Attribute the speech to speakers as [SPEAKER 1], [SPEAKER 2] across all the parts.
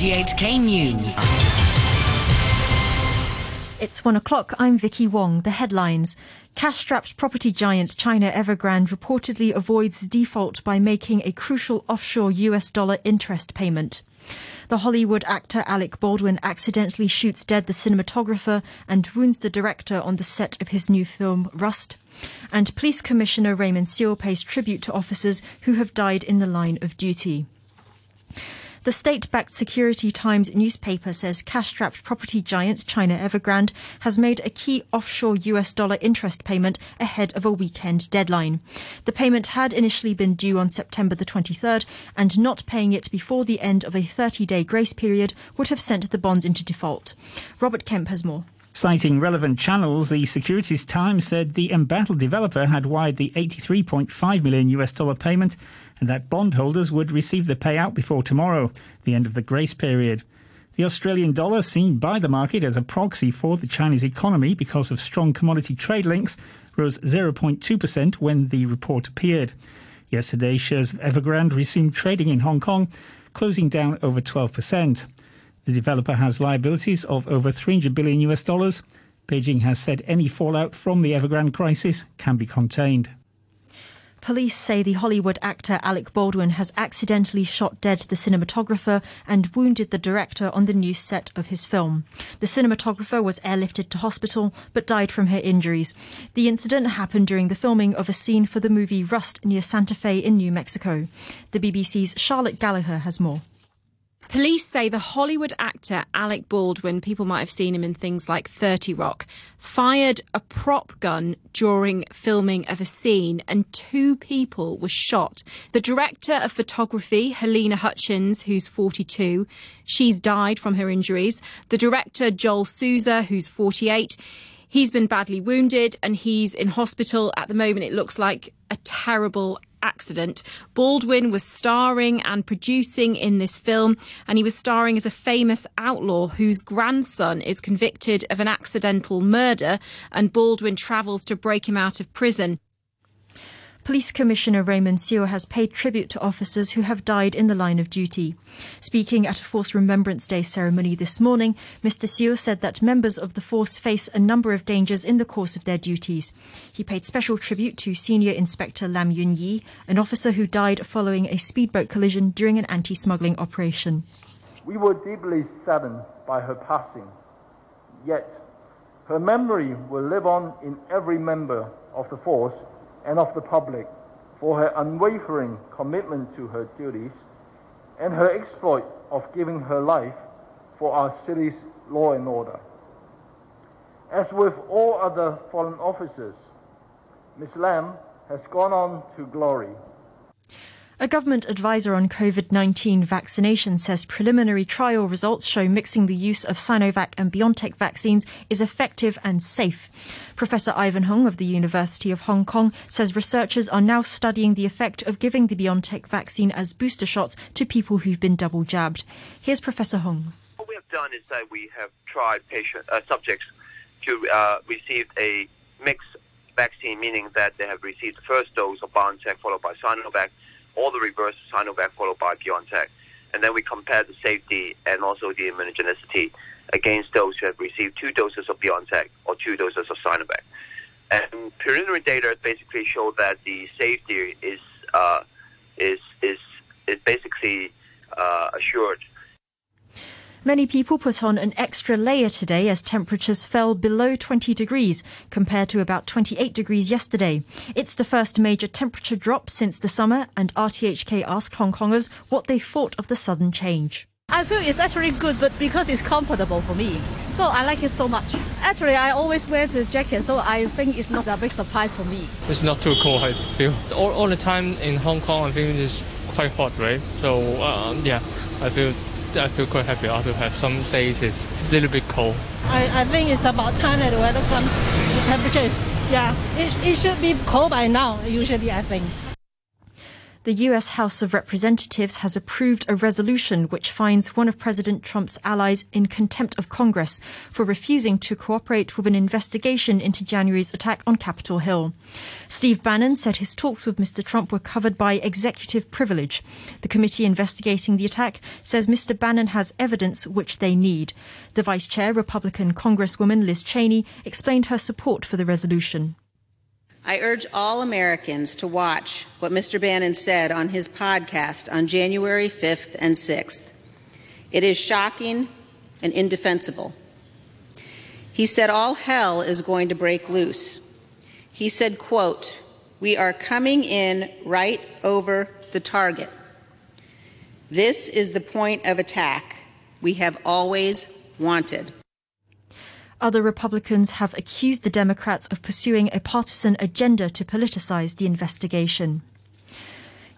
[SPEAKER 1] RTHK News.
[SPEAKER 2] It's one o'clock. I'm Vicky Wong. The headlines. Cash strapped property giant China Evergrande reportedly avoids default by making a crucial offshore US dollar interest payment. The Hollywood actor Alec Baldwin accidentally shoots dead the cinematographer and wounds the director on the set of his new film Rust. And Police Commissioner Raymond Siu pays tribute to officers who have died in the line of duty. The state-backed Security Times newspaper says cash-strapped property giant China Evergrande has made a key offshore US dollar interest payment ahead of a weekend deadline. The payment had initially been due on September the 23rd, and not paying it before the end of a 30-day grace period would have sent the bonds into default. Robert Kemp has more.
[SPEAKER 3] Citing relevant channels, the Securities Times said the embattled developer had wired the 83.5 million US dollar payment and that bondholders would receive the payout before tomorrow, the end of the grace period. The Australian dollar, seen by the market as a proxy for the Chinese economy because of strong commodity trade links, rose 0.2% when the report appeared. Yesterday, shares of Evergrande resumed trading in Hong Kong, closing down over 12%. The developer has liabilities of over 300 billion US dollars. Beijing has said any fallout from the Evergrande crisis can be contained.
[SPEAKER 2] Police say the Hollywood actor Alec Baldwin has accidentally shot dead the cinematographer and wounded the director on the new set of his film. The cinematographer was airlifted to hospital but died from her injuries. The incident happened during the filming of a scene for the movie Rust near Santa Fe in New Mexico. The BBC's Charlotte Gallagher has more.
[SPEAKER 4] Police say the Hollywood actor Alec Baldwin, people might have seen him in things like 30 Rock, fired a prop gun during filming of a scene and two people were shot. The director of photography, Halyna Hutchins, who's 42, she's died from her injuries. The director, Joel Souza, who's 48, he's been badly wounded and he's in hospital at the moment. It looks like a terrible accident. Baldwin was starring and producing in this film, and he was starring as a famous outlaw whose grandson is convicted of an accidental murder, and Baldwin travels to break him out of prison.
[SPEAKER 2] Police Commissioner Raymond Siu has paid tribute to officers who have died in the line of duty. Speaking at a Force Remembrance Day ceremony this morning, Mr. Siu said that members of the force face a number of dangers in the course of their duties. He paid special tribute to Senior Inspector Lam Yun Yi, an officer who died following a speedboat collision during an anti-smuggling operation.
[SPEAKER 5] We were deeply saddened by her passing, yet her memory will live on in every member of the force and of the public for her unwavering commitment to her duties and her exploit of giving her life for our city's law and order. As with all other fallen officers, Ms. Lam has gone on to glory.
[SPEAKER 2] A government advisor on COVID 19 vaccination says preliminary trial results show mixing the use of Sinovac and BioNTech vaccines is effective and safe. Professor Ivan Hung of the University of Hong Kong says researchers are now studying the effect of giving the BioNTech vaccine as booster shots to people who've been double jabbed. Here's Professor Hung.
[SPEAKER 6] What we have done is that we have tried patient uh, subjects to uh, receive a mixed vaccine, meaning that they have received the first dose of BioNTech followed by Sinovac or the reverse Sinovac followed by BioNTech. And then we compare the safety and also the immunogenicity against those who have received two doses of BioNTech or two doses of Sinovac. And preliminary data basically show that the safety is uh, is is is basically uh, assured
[SPEAKER 2] Many people put on an extra layer today as temperatures fell below 20 degrees compared to about 28 degrees yesterday. It's the first major temperature drop since the summer, and RTHK asked Hong Kongers what they thought of the sudden change.
[SPEAKER 7] I feel it's actually good, but because it's comfortable for me, so I like it so much. Actually, I always wear the jacket, so I think it's not a big surprise for me.
[SPEAKER 8] It's not too cold, I feel. All, all the time in Hong Kong, I think it's quite hot, right? So, um, yeah, I feel I feel quite happy. After have some days it's a little bit cold.
[SPEAKER 9] I, I think it's about time that the weather comes. The temperature is, yeah, it, it should be cold by now, usually, I think.
[SPEAKER 2] The US House of Representatives has approved a resolution which finds one of President Trump's allies in contempt of Congress for refusing to cooperate with an investigation into January's attack on Capitol Hill. Steve Bannon said his talks with Mr. Trump were covered by executive privilege. The committee investigating the attack says Mr. Bannon has evidence which they need. The Vice Chair, Republican Congresswoman Liz Cheney, explained her support for the resolution.
[SPEAKER 1] I urge all Americans to watch what Mr. Bannon said on his podcast on January 5th and 6th. It is shocking and indefensible. He said all hell is going to break loose. He said, quote, we are coming in right over the target. This is the point of attack we have always wanted.
[SPEAKER 2] Other Republicans have accused the Democrats of pursuing a partisan agenda to politicize the investigation.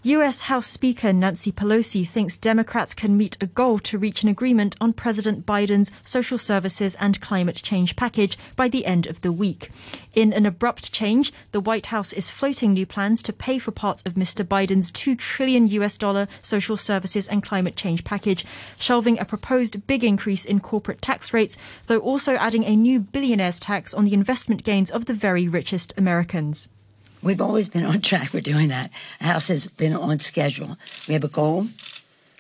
[SPEAKER 2] US House Speaker Nancy Pelosi thinks Democrats can meet a goal to reach an agreement on President Biden's social services and climate change package by the end of the week. In an abrupt change, the White House is floating new plans to pay for parts of Mr. Biden's 2 trillion US dollar social services and climate change package, shelving a proposed big increase in corporate tax rates, though also adding a new billionaires tax on the investment gains of the very richest Americans.
[SPEAKER 10] We've always been on track for doing that. The House has been on schedule. We have a goal,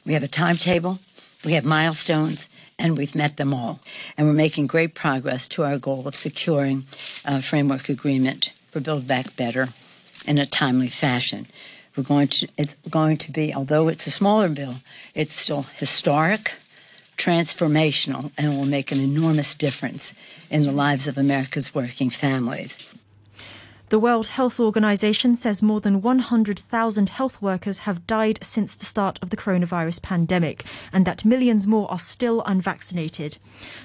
[SPEAKER 10] we have a timetable, we have milestones, and we've met them all. And we're making great progress to our goal of securing a framework agreement for Build Back Better in a timely fashion. We're going to, it's going to be, although it's a smaller bill, it's still historic, transformational, and will make an enormous difference in the lives of America's working families.
[SPEAKER 2] The World Health Organization says more than 100,000 health workers have died since the start of the coronavirus pandemic and that millions more are still unvaccinated.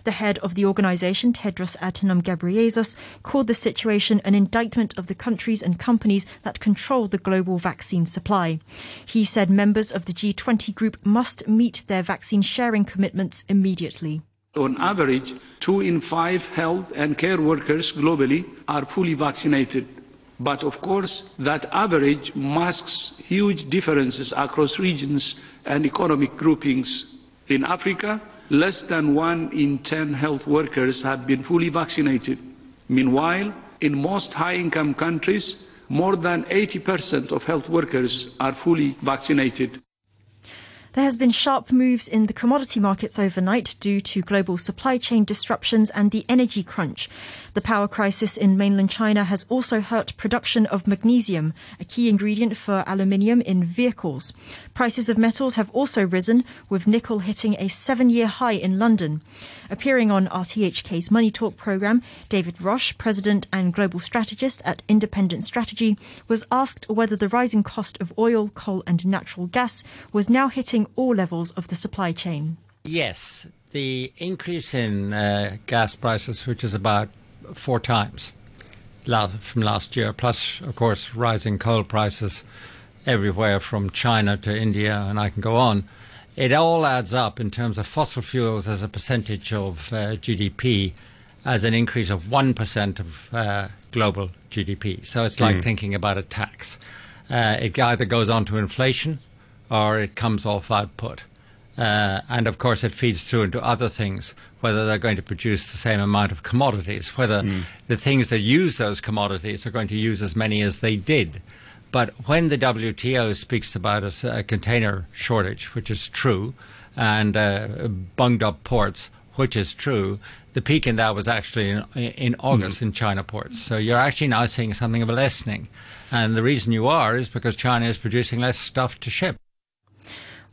[SPEAKER 2] The head of the organization, Tedros Adhanom Ghebreyesus, called the situation an indictment of the countries and companies that control the global vaccine supply. He said members of the G20 group must meet their vaccine sharing commitments immediately.
[SPEAKER 11] On average, two in five health and care workers globally are fully vaccinated. But of course, that average masks huge differences across regions and economic groupings. In Africa, less than one in 10 health workers have been fully vaccinated. Meanwhile, in most high income countries, more than 80% of health workers are fully vaccinated.
[SPEAKER 2] There has been sharp moves in the commodity markets overnight due to global supply chain disruptions and the energy crunch. The power crisis in mainland China has also hurt production of magnesium, a key ingredient for aluminium in vehicles. Prices of metals have also risen, with nickel hitting a seven-year high in London. Appearing on RTHK's Money Talk program, David Roche, president and global strategist at Independent Strategy, was asked whether the rising cost of oil, coal and natural gas was now hitting all levels of the supply chain.
[SPEAKER 12] Yes, the increase in uh, gas prices, which is about four times from last year, plus, of course, rising coal prices everywhere from China to India, and I can go on. It all adds up in terms of fossil fuels as a percentage of uh, GDP as an increase of 1% of uh, global GDP. So it's like mm. thinking about a tax. Uh, it either goes on to inflation or it comes off output. Uh, and of course, it feeds through into other things, whether they're going to produce the same amount of commodities, whether mm. the things that use those commodities are going to use as many as they did. But when the WTO speaks about a, a container shortage, which is true, and uh, bunged up ports, which is true, the peak in that was actually in, in August mm. in China ports. So you're actually now seeing something of a lessening. And the reason you are is because China is producing less stuff to ship.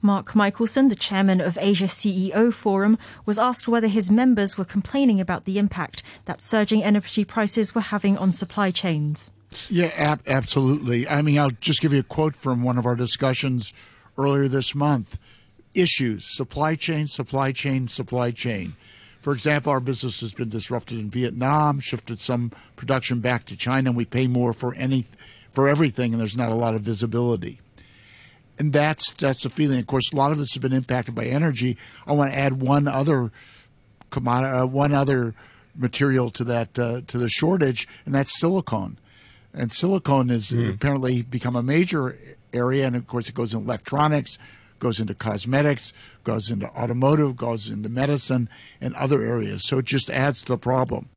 [SPEAKER 2] Mark Michelson, the chairman of Asia CEO Forum, was asked whether his members were complaining about the impact that surging energy prices were having on supply chains.
[SPEAKER 13] Yeah, ab- absolutely. I mean, I'll just give you a quote from one of our discussions earlier this month. Issues, supply chain, supply chain, supply chain. For example, our business has been disrupted in Vietnam, shifted some production back to China, and we pay more for any for everything, and there's not a lot of visibility and that's that's the feeling. Of course, a lot of this has been impacted by energy. I want to add one other commodity, uh, one other material to that uh, to the shortage, and that's silicone. And silicone has mm. apparently become a major area. And of course, it goes in electronics, goes into cosmetics, goes into automotive, goes into medicine and other areas. So it just adds to the problem.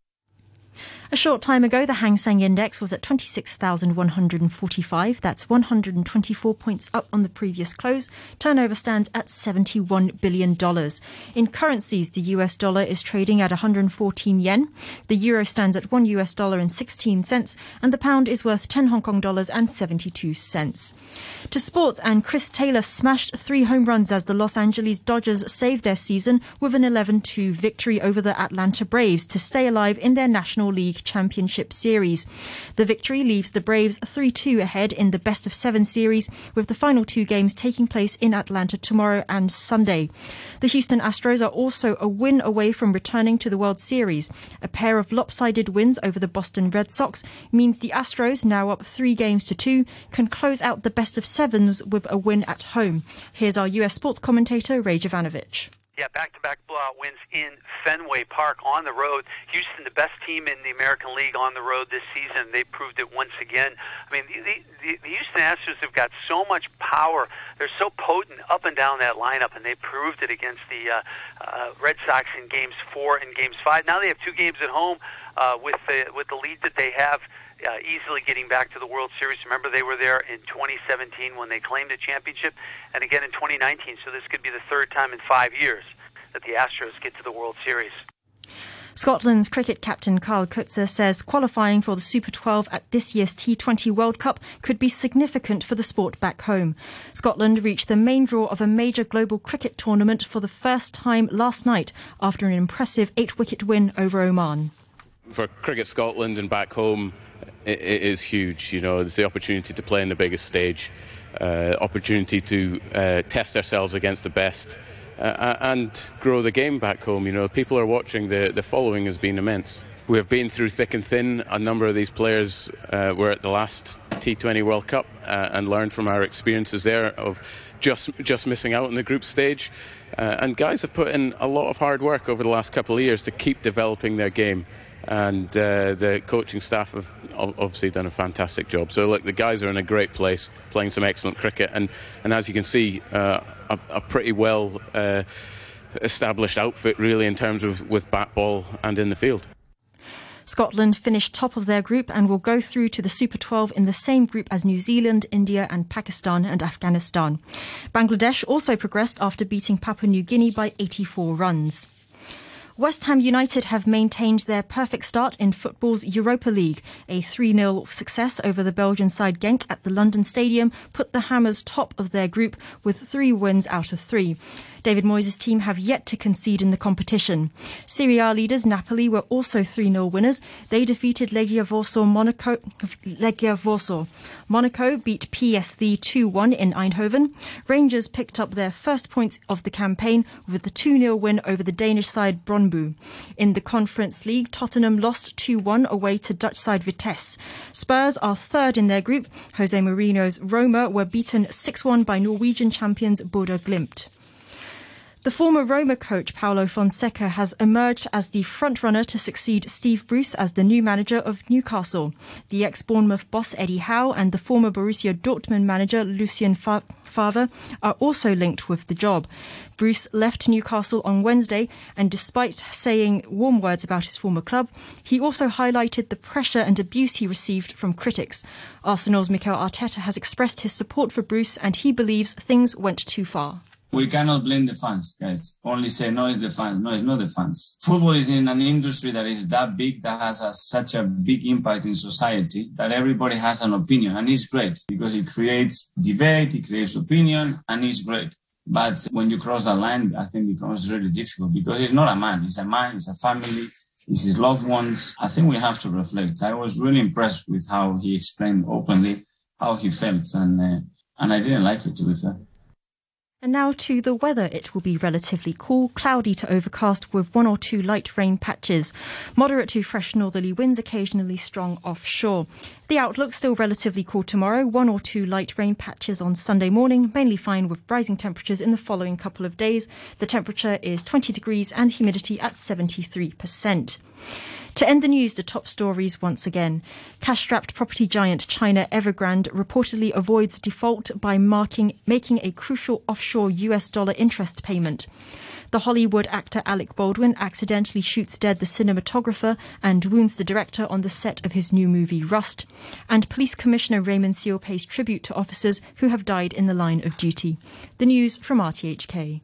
[SPEAKER 2] A short time ago, the Hang Seng Index was at 26,145. That's 124 points up on the previous close. Turnover stands at $71 billion. In currencies, the US dollar is trading at 114 yen. The euro stands at 1 US dollar and 16 cents. And the pound is worth 10 Hong Kong dollars and 72 cents. To sports, and Chris Taylor smashed three home runs as the Los Angeles Dodgers saved their season with an 11 2 victory over the Atlanta Braves to stay alive in their National League League Championship Series. The victory leaves the Braves 3 2 ahead in the best of seven series, with the final two games taking place in Atlanta tomorrow and Sunday. The Houston Astros are also a win away from returning to the World Series. A pair of lopsided wins over the Boston Red Sox means the Astros, now up three games to two, can close out the best of sevens with a win at home. Here's our US sports commentator, Ray Jovanovich.
[SPEAKER 14] Yeah, back-to-back blowout wins in Fenway Park on the road. Houston, the best team in the American League on the road this season. They proved it once again. I mean, the, the, the Houston Astros have got so much power. They're so potent up and down that lineup, and they proved it against the uh, uh, Red Sox in games four and games five. Now they have two games at home uh, with the with the lead that they have Uh, easily getting back to the World Series. Remember, they were there in 2017 when they claimed a championship, and again in 2019. So this could be the third time in five years that the Astros get to the World Series.
[SPEAKER 2] Scotland's cricket captain Kyle Coetzer says qualifying for the Super 12 at this year's T20 World Cup could be significant for the sport back home. Scotland reached the main draw of a major global cricket tournament for the first time last night after an impressive eight wicket win over Oman.
[SPEAKER 15] For Cricket Scotland and back home, it, it is huge. You know, it's the opportunity to play in the biggest stage, uh, opportunity to uh, test ourselves against the best, uh, and grow the game back home. You know, people are watching. The the following has been immense. We have been through thick and thin. A number of these players uh, were at the last T20 World Cup uh, and learned from our experiences there of just just missing out in the group stage. Uh, and guys have put in a lot of hard work over the last couple of years to keep developing their game and uh, the coaching staff have obviously done a fantastic job. So look, the guys are in a great place, playing some excellent cricket, and, and as you can see, uh, a, a, pretty well uh, established outfit really in terms of with bat ball and in the field.
[SPEAKER 2] Scotland finished top of their group and will go through to the Super 12 in the same group as New Zealand, India, and Pakistan and Afghanistan. Bangladesh also progressed after beating Papua New Guinea by 84 runs. West Ham United have maintained their perfect start in football's Europa League. A 3 0 success over the Belgian side Genk at the London Stadium put the Hammers top of their group with three wins out of three. David Moyes' team have yet to concede in the competition. Serie A leaders Napoli were also 3-0 winners. They defeated Legia Warsaw Monaco. Legia Warsaw. Monaco beat PSV 2-1 in Eindhoven. Rangers picked up their first points of the campaign with the 2-0 win over the Danish side Brøndby. In the Conference League, Tottenham lost 2-1 away to Dutch side Vitesse. Spurs are third in their group. Jose Mourinho's Roma were beaten 6-1 by Norwegian champions Bodø Glimt. The former Roma coach Paulo Fonseca has emerged as the frontrunner to succeed Steve Bruce as the new manager of Newcastle. The ex-Bournemouth boss Eddie Howe and the former Borussia Dortmund manager Lucien Favre are also linked with the job. Bruce left Newcastle on Wednesday, and despite saying warm words about his former club, he also highlighted the pressure and abuse he received from critics. Arsenal's Mikel Arteta has expressed his support for Bruce, and he believes things went too far.
[SPEAKER 16] We cannot blame the fans, guys. Only say, no, it's the fans. No, it's not the fans. Football is in an industry that is that big, that has a, such a big impact in society that everybody has an opinion. And it's great because it creates debate, it creates opinion, and it's great. But when you cross that line, I think it becomes really difficult because it's not a man. It's a man, it's a family, it's his loved ones. I think we have to reflect. I was really impressed with how he explained openly how he felt. And, uh, and I didn't like it, to be fair.
[SPEAKER 2] And now to the weather. It will be relatively cool, cloudy to overcast with one or two light rain patches. Moderate to fresh northerly winds, occasionally strong offshore. The outlook still relatively cool tomorrow, one or two light rain patches on Sunday morning, mainly fine with rising temperatures in the following couple of days. The temperature is 20 degrees and humidity at 73%. To end the news, the top stories once again. Cash strapped property giant China Evergrande reportedly avoids default by marking, making a crucial offshore US dollar interest payment. The Hollywood actor Alec Baldwin accidentally shoots dead the cinematographer and wounds the director on the set of his new movie Rust. And Police Commissioner Raymond Siu pays tribute to officers who have died in the line of duty. The news from RTHK.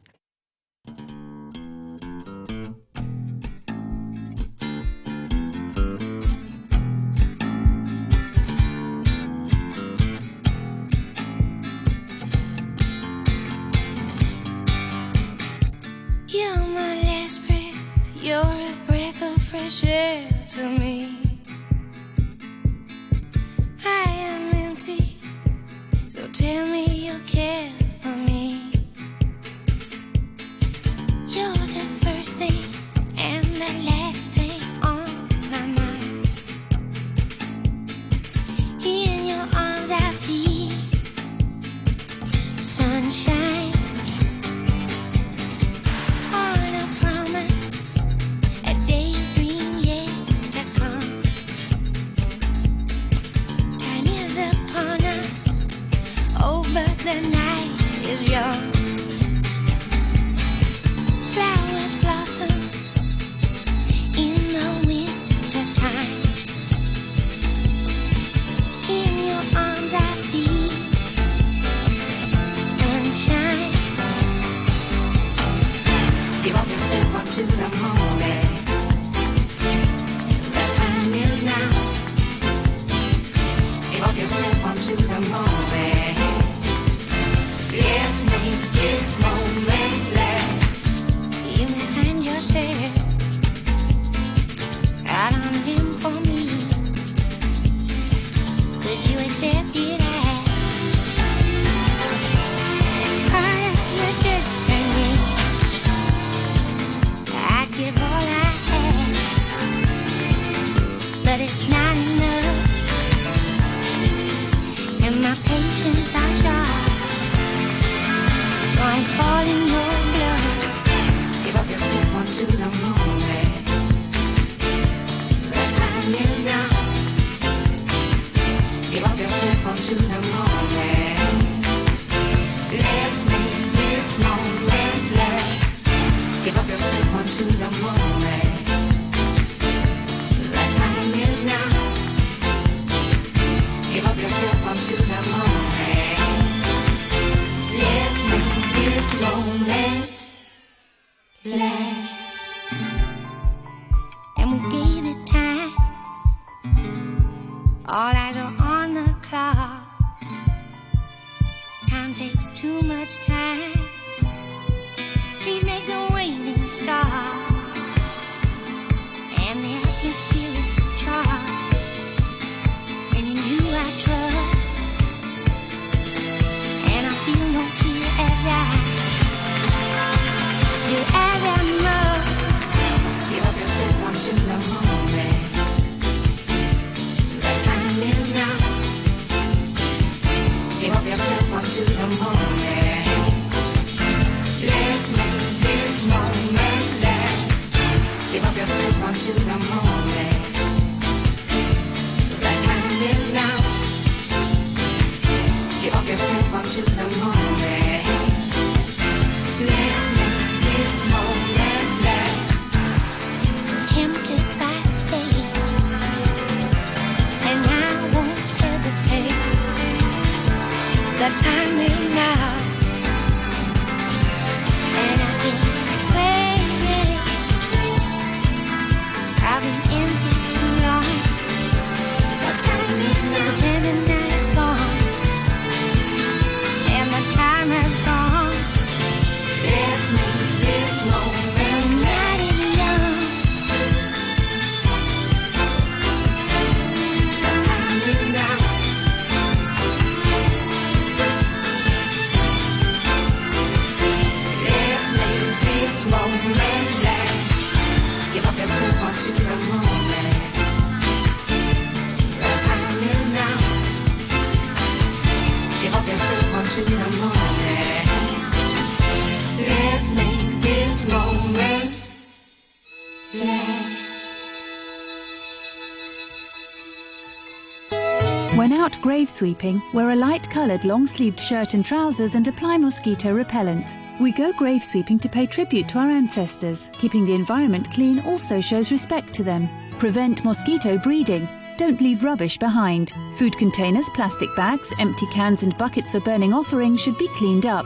[SPEAKER 17] Tell me you care.
[SPEAKER 18] lonely. Grave sweeping, wear a light coloured long sleeved shirt and trousers and apply mosquito repellent. We go grave sweeping to pay tribute to our ancestors. Keeping the environment clean also shows respect to them. Prevent mosquito breeding. Don't leave rubbish behind. Food containers, plastic bags, empty cans, and buckets for burning offerings should be cleaned up.